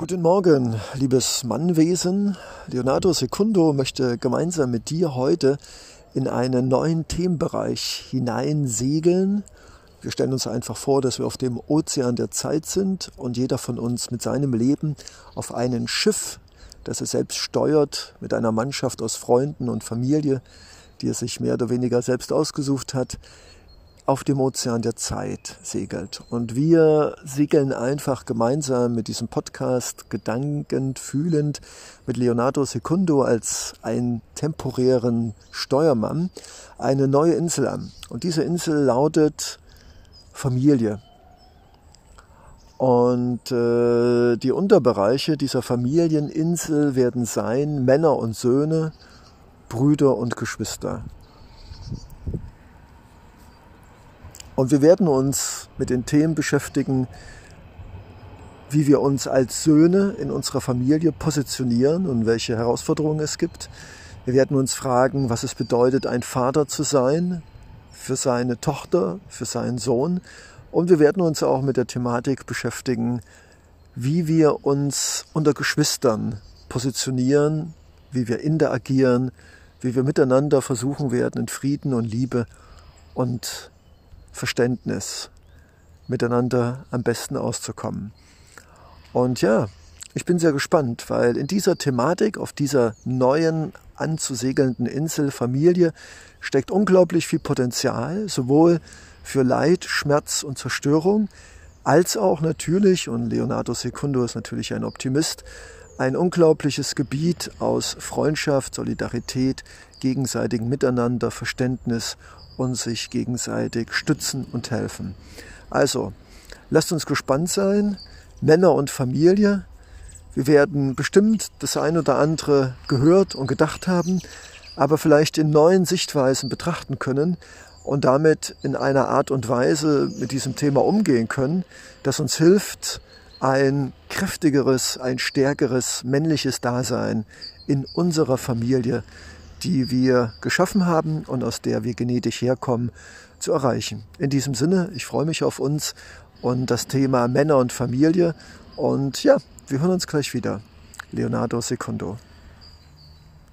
Guten Morgen, liebes Mannwesen. Leonardo Secundo möchte gemeinsam mit dir heute in einen neuen Themenbereich hineinsegeln. Wir stellen uns einfach vor, dass wir auf dem Ozean der Zeit sind und jeder von uns mit seinem Leben auf einem Schiff, das er selbst steuert, mit einer Mannschaft aus Freunden und Familie, die er sich mehr oder weniger selbst ausgesucht hat, auf dem Ozean der Zeit segelt. Und wir segeln einfach gemeinsam mit diesem Podcast gedankend, fühlend mit Leonardo Secundo als einen temporären Steuermann eine neue Insel an. Und diese Insel lautet Familie. Und äh, die Unterbereiche dieser Familieninsel werden sein Männer und Söhne, Brüder und Geschwister. Und wir werden uns mit den Themen beschäftigen, wie wir uns als Söhne in unserer Familie positionieren und welche Herausforderungen es gibt. Wir werden uns fragen, was es bedeutet, ein Vater zu sein für seine Tochter, für seinen Sohn. Und wir werden uns auch mit der Thematik beschäftigen, wie wir uns unter Geschwistern positionieren, wie wir interagieren, wie wir miteinander versuchen werden, in Frieden und Liebe und Verständnis miteinander am besten auszukommen. Und ja, ich bin sehr gespannt, weil in dieser Thematik, auf dieser neuen anzusegelnden Insel Familie steckt unglaublich viel Potenzial, sowohl für Leid, Schmerz und Zerstörung, als auch natürlich, und Leonardo Secundo ist natürlich ein Optimist, ein unglaubliches Gebiet aus Freundschaft, Solidarität, gegenseitigem Miteinander, Verständnis und sich gegenseitig stützen und helfen. Also, lasst uns gespannt sein. Männer und Familie. Wir werden bestimmt das ein oder andere gehört und gedacht haben, aber vielleicht in neuen Sichtweisen betrachten können und damit in einer Art und Weise mit diesem Thema umgehen können, das uns hilft, ein kräftigeres, ein stärkeres männliches Dasein in unserer Familie die wir geschaffen haben und aus der wir genetisch herkommen, zu erreichen. In diesem Sinne, ich freue mich auf uns und das Thema Männer und Familie. Und ja, wir hören uns gleich wieder. Leonardo Secondo.